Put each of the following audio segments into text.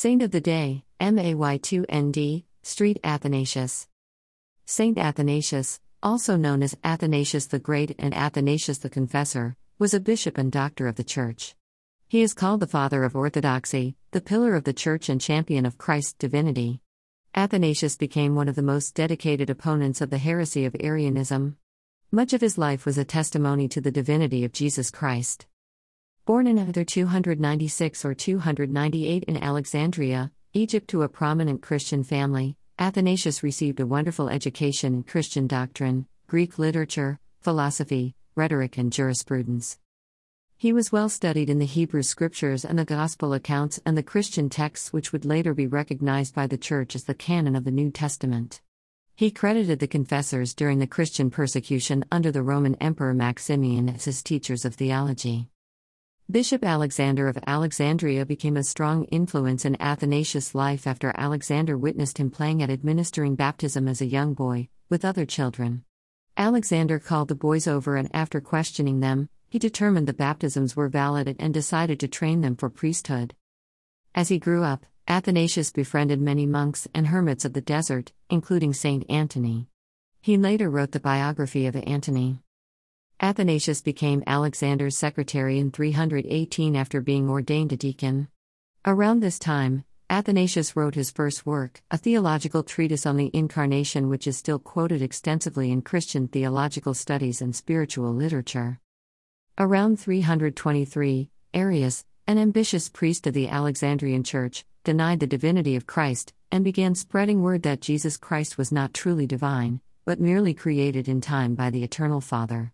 Saint of the Day, MAY2ND, Street Athanasius. Saint Athanasius, also known as Athanasius the Great and Athanasius the Confessor, was a bishop and doctor of the Church. He is called the father of orthodoxy, the pillar of the Church, and champion of Christ's divinity. Athanasius became one of the most dedicated opponents of the heresy of Arianism. Much of his life was a testimony to the divinity of Jesus Christ. Born in either 296 or 298 in Alexandria, Egypt, to a prominent Christian family, Athanasius received a wonderful education in Christian doctrine, Greek literature, philosophy, rhetoric, and jurisprudence. He was well studied in the Hebrew scriptures and the Gospel accounts and the Christian texts, which would later be recognized by the Church as the canon of the New Testament. He credited the confessors during the Christian persecution under the Roman Emperor Maximian as his teachers of theology. Bishop Alexander of Alexandria became a strong influence in Athanasius' life after Alexander witnessed him playing at administering baptism as a young boy, with other children. Alexander called the boys over and, after questioning them, he determined the baptisms were valid and decided to train them for priesthood. As he grew up, Athanasius befriended many monks and hermits of the desert, including Saint Antony. He later wrote the biography of Antony. Athanasius became Alexander's secretary in 318 after being ordained a deacon. Around this time, Athanasius wrote his first work, a theological treatise on the Incarnation, which is still quoted extensively in Christian theological studies and spiritual literature. Around 323, Arius, an ambitious priest of the Alexandrian Church, denied the divinity of Christ and began spreading word that Jesus Christ was not truly divine, but merely created in time by the Eternal Father.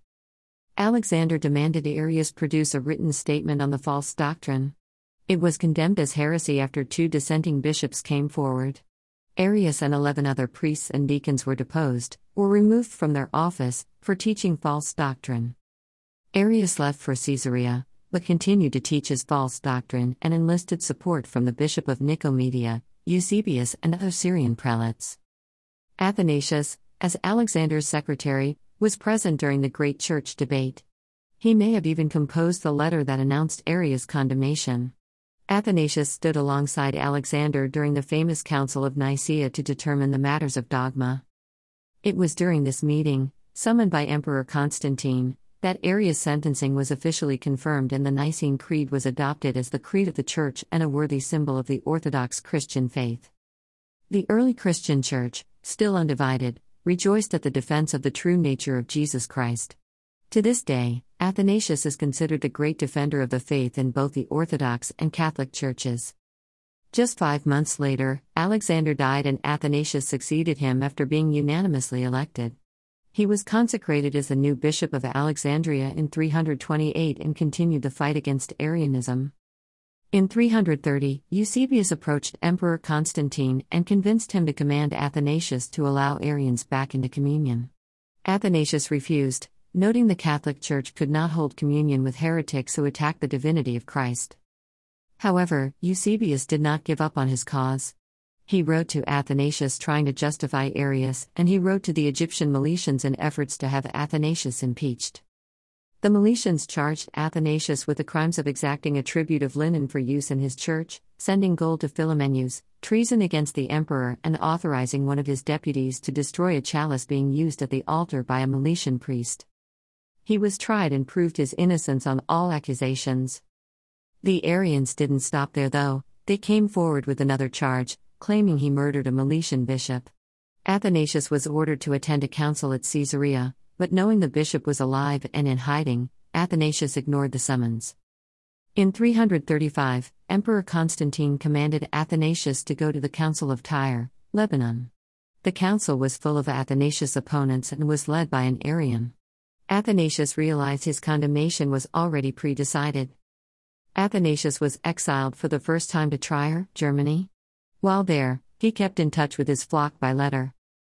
Alexander demanded Arius produce a written statement on the false doctrine. It was condemned as heresy after two dissenting bishops came forward. Arius and eleven other priests and deacons were deposed, or removed from their office, for teaching false doctrine. Arius left for Caesarea, but continued to teach his false doctrine and enlisted support from the bishop of Nicomedia, Eusebius, and other Syrian prelates. Athanasius, as Alexander's secretary, was present during the Great Church debate. He may have even composed the letter that announced Arius' condemnation. Athanasius stood alongside Alexander during the famous Council of Nicaea to determine the matters of dogma. It was during this meeting, summoned by Emperor Constantine, that Arius' sentencing was officially confirmed and the Nicene Creed was adopted as the creed of the Church and a worthy symbol of the Orthodox Christian faith. The early Christian Church, still undivided, rejoiced at the defense of the true nature of Jesus Christ. To this day, Athanasius is considered a great defender of the faith in both the Orthodox and Catholic churches. Just five months later, Alexander died and Athanasius succeeded him after being unanimously elected. He was consecrated as the new bishop of Alexandria in 328 and continued the fight against Arianism. In 330, Eusebius approached Emperor Constantine and convinced him to command Athanasius to allow Arians back into communion. Athanasius refused, noting the Catholic Church could not hold communion with heretics who attacked the divinity of Christ. However, Eusebius did not give up on his cause. He wrote to Athanasius trying to justify Arius, and he wrote to the Egyptian Meletians in efforts to have Athanasius impeached. The Meletians charged Athanasius with the crimes of exacting a tribute of linen for use in his church, sending gold to Philomenes, treason against the emperor, and authorizing one of his deputies to destroy a chalice being used at the altar by a Meletian priest. He was tried and proved his innocence on all accusations. The Arians didn't stop there though, they came forward with another charge, claiming he murdered a Meletian bishop. Athanasius was ordered to attend a council at Caesarea, but knowing the bishop was alive and in hiding, Athanasius ignored the summons. In 335, Emperor Constantine commanded Athanasius to go to the Council of Tyre, Lebanon. The council was full of Athanasius' opponents and was led by an Arian. Athanasius realized his condemnation was already pre decided. Athanasius was exiled for the first time to Trier, Germany. While there, he kept in touch with his flock by letter.